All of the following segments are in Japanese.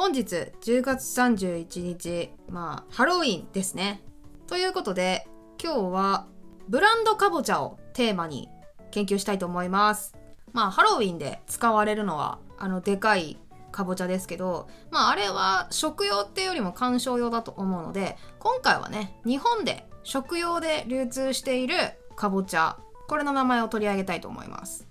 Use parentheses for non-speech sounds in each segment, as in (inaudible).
本日10月31日、まあ、ハロウィンですね。ということで、今日はブランドかぼちゃをテーマに研究したいと思います。まあ、ハロウィンで使われるのは、あの、でかいかぼちゃですけど、まあ、あれは食用っていうよりも観賞用だと思うので、今回はね、日本で食用で流通しているかぼちゃ、これの名前を取り上げたいと思います。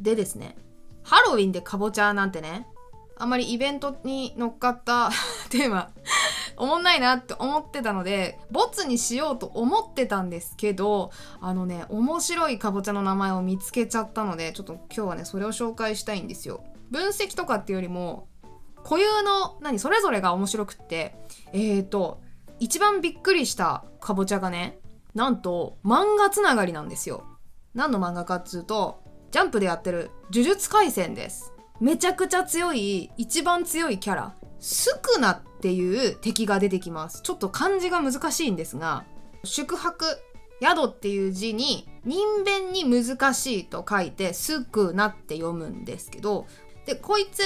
でですね、ハロウィンでかぼちゃなんてね、あまりイベントに乗っかった (laughs) テーマおもんないなって思ってたのでボツにしようと思ってたんですけどあのね面白いかぼちゃの名前を見つけちゃったのでちょっと今日はねそれを紹介したいんですよ。分析とかっていうよりも固有の何それぞれが面白くってえーと一番びっくりしたかぼちゃがねなんと漫画つながりなんですよ。何の漫画かっつうとジャンプでやってる呪術廻戦です。めちゃくちゃ強い一番強いキャラ。スクナっていう敵が出てきます。ちょっと漢字が難しいんですが宿泊宿っていう字に人弁に難しいと書いてスクナって読むんですけどでこいつ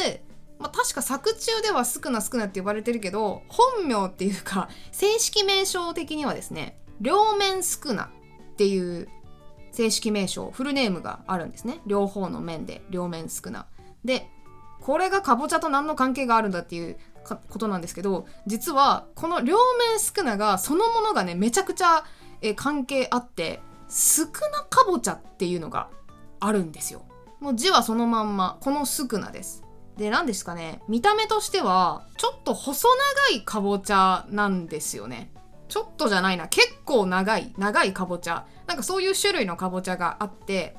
まあ、確か作中ではスクナスクナって呼ばれてるけど本名っていうか正式名称的にはですね両面スクナっていう正式名称フルネームがあるんですね。両方の面で両面スクナ。でこれがかぼちゃと何の関係があるんだっていうことなんですけど実はこの両面スクナがそのものがねめちゃくちゃえ関係あってスクナかぼちゃっていうのがあるんですよ。もう字はそのまんまこのスクナです。で何ですかね見た目としてはちょっと細長いかぼちゃなんですよね。ちょっとじゃないな結構長い長いかぼちゃなんかそういう種類のかぼちゃがあって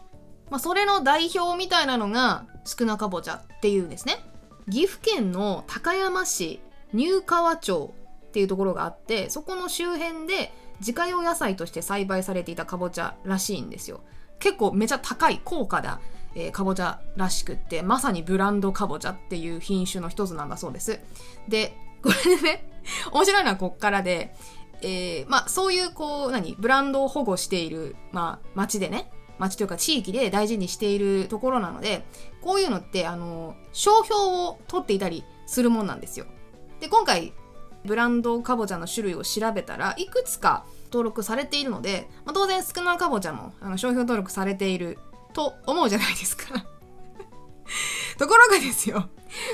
まあ、それの代表みたいなのが宿儺かぼちゃっていうんですね。岐阜県の高山市入川町っていうところがあってそこの周辺で自家用野菜として栽培されていたかぼちゃらしいんですよ。結構めちゃ高い高価な、えー、かぼちゃらしくってまさにブランドかぼちゃっていう品種の一つなんだそうです。でこれでね面白いのはこっからでえー、まあそういうこう何ブランドを保護している、まあ、町でね町というか地域で大事にしているところなのでこういうのってあの商標を取っていたりするもんなんですよ。で今回ブランドかぼちゃの種類を調べたらいくつか登録されているので、まあ、当然少なかぼちゃもあの商標登録されていると思うじゃないですか (laughs) ところがですよ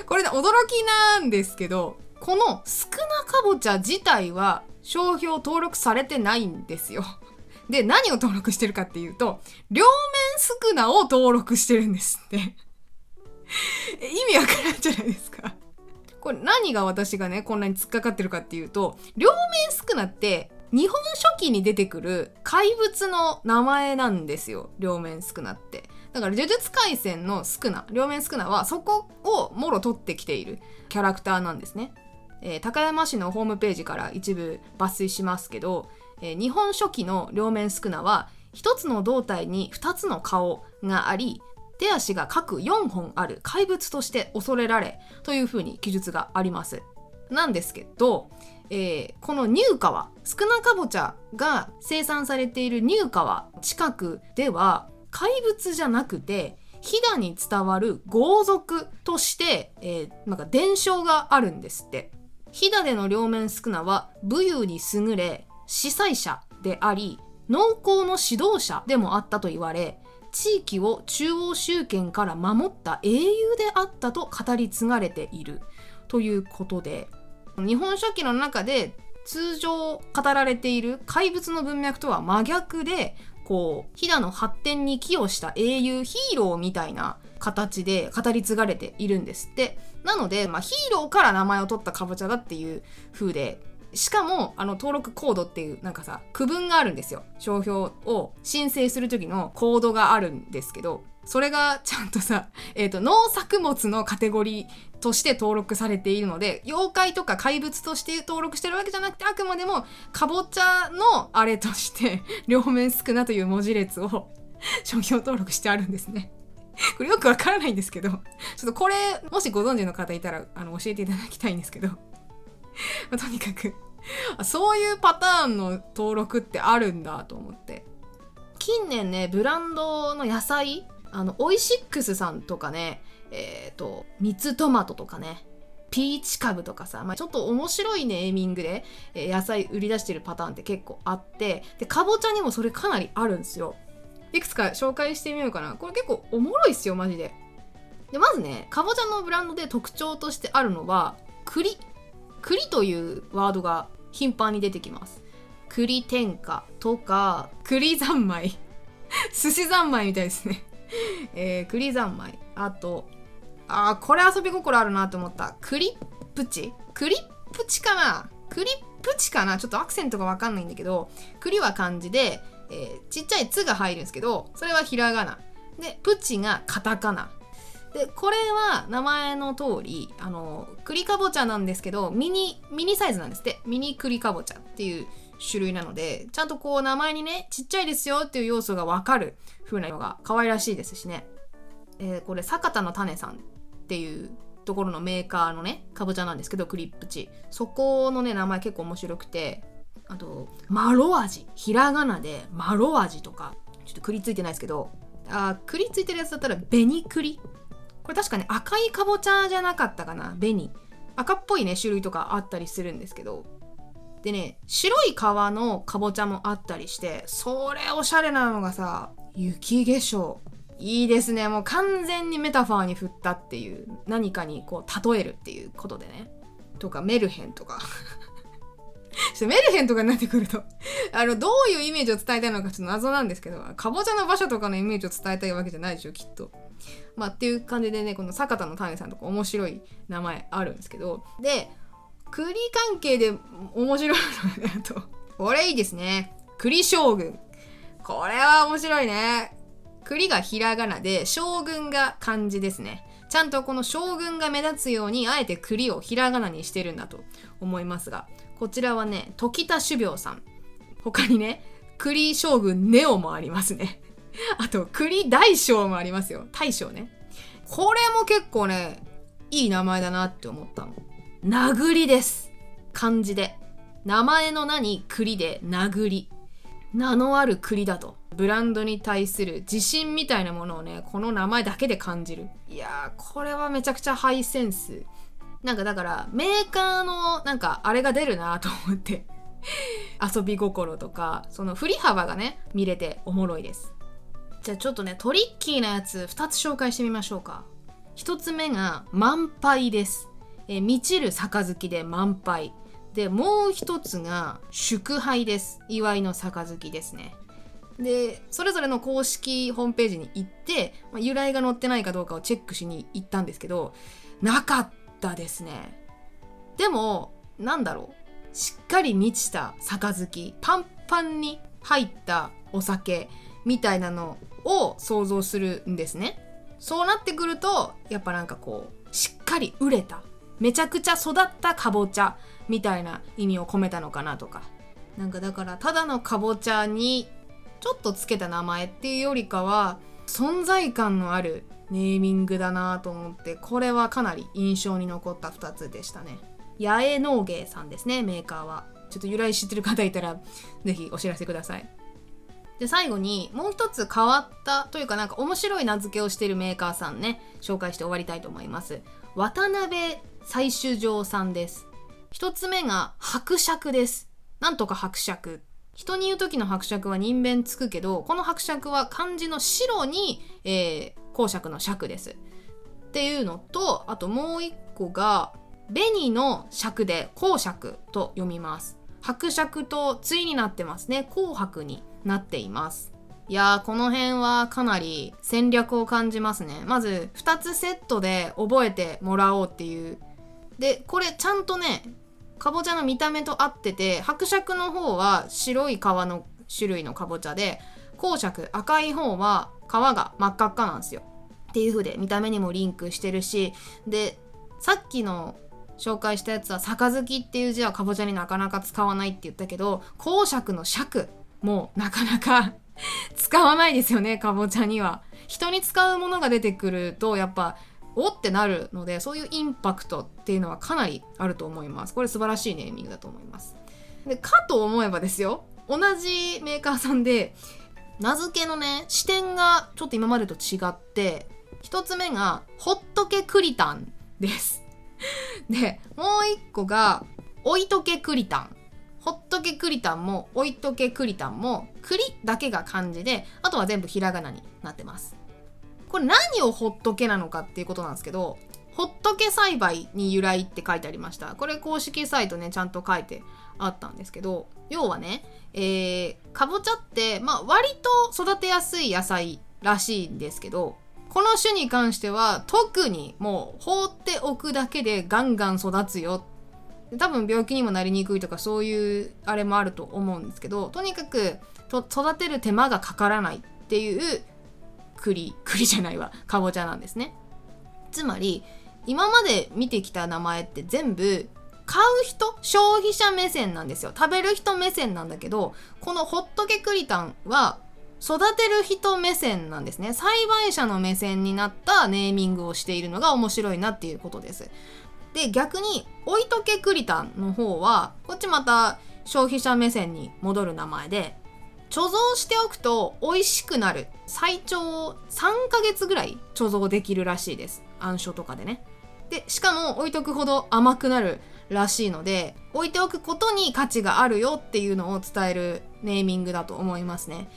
これで驚きなんですけどこの少なかぼちゃ自体は商標登録されてないんですよで、何を登録してるかっていうと、両面スクナを登録してるんですって。意味わからんじゃないですか。これ何が私がね、こんなに突っかかってるかっていうと、両面スクナって日本書紀に出てくる怪物の名前なんですよ。両面スクナって。だから呪術廻戦のスクナ、両面スクナはそこをもろ取ってきているキャラクターなんですね。えー、高山市のホームページから一部抜粋しますけど、えー、日本書紀の両面宿儺は一つの胴体に二つの顔があり手足が各4本ある怪物として恐れられというふうに記述があります。なんですけど、えー、この入川宿儺かぼちゃが生産されている入川近くでは怪物じゃなくて飛騨に伝わる豪族として、えー、なんか伝承があるんですって。飛騨での両面宿儺は武勇に優れ司祭者であり農耕の指導者でもあったと言われ地域を中央集権から守った英雄であったと語り継がれている。ということで日本書紀の中で通常語られている怪物の文脈とは真逆でこう飛騨の発展に寄与した英雄ヒーローみたいな形で語り継がれているんですって。なので、まあ、ヒーローから名前を取ったかぼちゃだっていう風でしかもあの登録コードっていうなんかさ区分があるんですよ商標を申請する時のコードがあるんですけどそれがちゃんとさ、(laughs) えーと、農作物のカテゴリーとして登録されているので妖怪とか怪物として登録してるわけじゃなくてあくまでもかぼちゃのあれとして (laughs) 両面少なという文字列を (laughs) 商標登録してあるんですね。これよくわからないんですけどちょっとこれもしご存知の方いたらあの教えていただきたいんですけど、(laughs) とにかく。(laughs) そういうパターンの登録ってあるんだと思って。近年ねブランドの野菜あのオイシックスさんとかねえっ、ー、と蜜トマトとかねピーチカブとかさ、まあ、ちょっと面白いネーミングで、え野菜売り出してるパターンって結構あってでかぼちゃにもそれかなりあるんですよ。いくつか紹介してみようかな。これ結構おもろいっすよマジで。でまずねかぼちゃのブランドで特徴としてあるのは栗。栗というワードが頻繁に出てきます。栗天下とか栗三昧。(laughs) 寿司三昧みたいですね。(laughs) えー、栗三昧。あとあこれ遊び心あるなと思った。クリップチ？クリップチかな？クリップチかな？ちょっとアクセントがわかんないんだけど栗は漢字で、えー、ちっちゃい「つ」が入るんですけどそれはひらがな。でプチがカタカナ。でこれは名前の通りあの栗かぼちゃなんですけどミニミニサイズなんですって。ミニ栗かぼちゃっていう種類なのでちゃんとこう名前にねちっちゃいですよっていう要素がわかる風なのが可愛らしいですしね、えー、これ坂田の種さんっていうところのメーカーのねかぼちゃなんですけどクリップチ。そこのね名前結構面白くてあとマロ味ひらがなでマロ味とか。ちょっと栗ついてないですけど。あ栗ついてるやつだったら紅栗これ確かね赤いかぼちゃじゃなかったかな？紅。赤っぽいね種類とかあったりするんですけど。でね白い皮のかぼちゃもあったりしてそれおしゃれなのがさ雪化粧。いいですね。もう完全にメタファーに振ったっていう何かにこう例えるっていうことでね。とかメルヘンとか。(laughs) ちょメルヘンとかになってくると。あのどういうイメージを伝えたいのかちょっと謎なんですけどかぼちゃの場所とかのイメージを伝えたいわけじゃないでしょきっと。まあっていう感じでねこの坂田の種さんとか面白い名前あるんですけど。で栗関係で面白いのだと (laughs) これいいですね。栗将軍。これは面白いね。栗がひらがなで将軍が漢字ですね。ちゃんとこの将軍が目立つようにあえて栗をひらがなにしてるんだと思いますが。こちらはね時田種苗さん。他にね栗将軍ネオもありますね。(laughs) あと栗大将もありますよ。大将ね。これも結構ねいい名前だなって思ったの。殴りです。漢字で。名前の名に栗で殴り。名のある栗だと。ブランドに対する自信みたいなものをねこの名前だけで感じる。いやーこれはめちゃくちゃハイセンス。なんかだからメーカーのなんかあれが出るなと思って。(laughs) 遊び心とかその振り幅がね見れておもろいです。じゃあちょっとねトリッキーなやつ2つ紹介してみましょうか。1つ目が満杯です。え満ちる杯で満杯。でもう一つが祝杯です。祝いの杯ですね。でそれぞれの公式ホームページに行って、まあ、由来が載ってないかどうかをチェックしに行ったんですけどなかったですね。でもなんだろう。しっかり満ちた杯。パンパンに入ったお酒。みたいなのを想像するんですね。そうなってくるとやっぱなんかこうしっかり売れためちゃくちゃ育ったかぼちゃみたいな意味を込めたのかなとか。なんかだからただのかぼちゃにちょっとつけた名前っていうよりかは存在感のあるネーミングだなと思ってこれはかなり印象に残った2つでしたね。八重農芸さんですねメーカーは。ちょっと由来知ってる方いたら是非お知らせください。で最後にもう一つ変わったというかなんか面白い名付けをしているメーカーさんね紹介して終わりたいと思います。渡辺採取場さんです。一つ目が伯爵です。なんとか伯爵。人に言う時の伯爵は人弁つくけどこの伯爵は漢字の白に、えー、公爵の爵です。っていうのとあともう一個が紅の爵で公爵と読みます。伯爵と対になってますね。紅白に。なっています。いやーこの辺はかなり戦略を感じますね。まず2つセットで覚えてもらおうっていう。でこれちゃんとねかぼちゃの見た目と合ってて伯爵の方は白い皮の種類のかぼちゃで公爵赤い方は皮が真っ赤っかなんですよ。っていう風で見た目にもリンクしてるしでさっきの紹介したやつは「杯」っていう字はかぼちゃになかなか使わないって言ったけど公爵の爵もうなかなか使わないですよねかぼちゃには。人に使うものが出てくるとやっぱおってなるのでそういうインパクトっていうのはかなりあると思います。これ素晴らしいネーミングだと思います。でかと思えばですよ同じメーカーさんで名付けのね視点がちょっと今までと違って1つ目がホットケクリタンです。でもう一個が置いとけクリタン。ほっとけクリタンも置いとけクリタンも栗だけが漢字であとは全部ひらがなになってます。これ何をほっとけなのかっていうことなんですけどほっとけ栽培に由来って書いてありました。これ公式サイトねちゃんと書いてあったんですけど要はね、えー、かぼちゃってまあ割と育てやすい野菜らしいんですけどこの種に関しては特にもう放っておくだけでガンガン育つよ多分病気にもなりにくいとかそういうあれもあると思うんですけどとにかく育てる手間がかからないっていう栗栗じゃないわ。かぼちゃなんですね。つまり今まで見てきた名前って全部買う人消費者目線なんですよ。食べる人目線なんだけどこのホットケクリタンは育てる人目線なんですね。栽培者の目線になったネーミングをしているのが面白いなっていうことです。で逆に置いとけクリタンの方はこっちまた消費者目線に戻る名前で貯蔵しておくと美味しくなる。最長3ヶ月ぐらい貯蔵できるらしいです。暗所とかでね。でしかも置いとくほど甘くなるらしいので置いておくことに価値があるよっていうのを伝えるネーミングだと思いますね。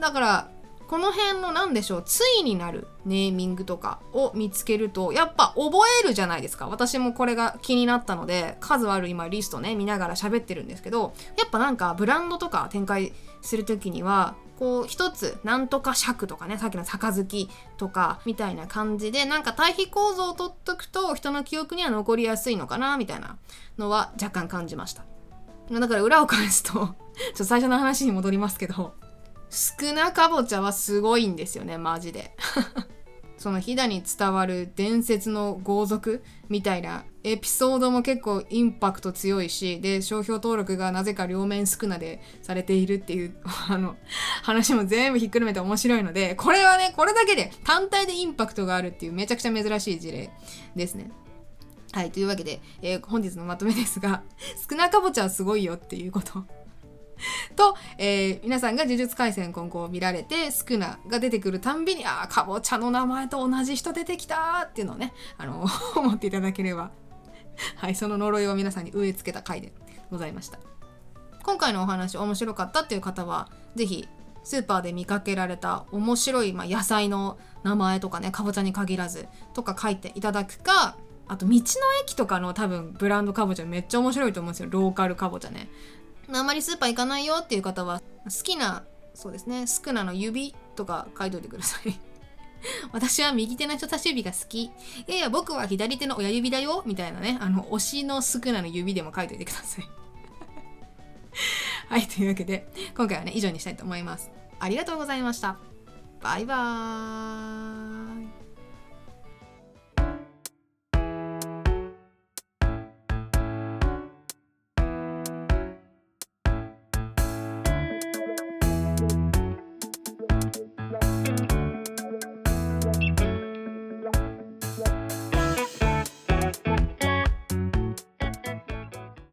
だからこの辺の何でしょう対になるネーミングとかを見つけるとやっぱ覚えるじゃないですか。私もこれが気になったので数ある今リストね見ながら喋ってるんですけどやっぱなんかブランドとか展開する時にはこう一つなんとか尺とかねさっきの杯とかみたいな感じでなんか対比構造を取っとくと人の記憶には残りやすいのかなみたいなのは若干感じました。だから裏を返すと (laughs) ちょっと最初の話に戻りますけど。少なかぼちゃはすごいんですよねマジで (laughs) その飛騨に伝わる伝説の豪族みたいなエピソードも結構インパクト強いしで商標登録がなぜか両面少なでされているっていう (laughs) あの話も全部ひっくるめて面白いのでこれはねこれだけで単体でインパクトがあるっていうめちゃくちゃ珍しい事例ですね。はい、というわけで、えー、本日のまとめですが、少なかぼちゃはすごいよっていうことと、えー、皆さんが呪術廻戦今後見られて、スクナが出てくるたんびに、ああ、かぼちゃの名前と同じ人出てきたっていうのをね、あの、(laughs) 思っていただければ、はい、その呪いを皆さんに植え付けた回でございました。今回のお話面白かったっていう方は、是非スーパーで見かけられた面白い、まあ、野菜の名前とかね、かぼちゃに限らずとか書いていただくか、あと道の駅とかの多分ブランドかぼちゃめっちゃ面白いと思うんですよ。ローカルかぼちゃね。あんまりスーパー行かないよっていう方は好きなそうですねスクナの指とか書いといてください (laughs) 私は右手の人差し指が好き。いやいや、僕は左手の親指だよ。みたいなね、あの、推しのスクナの指でも書いといてください。(laughs) はい、というわけで、今回はね、以上にしたいと思います。ありがとうございました。バイバーイ。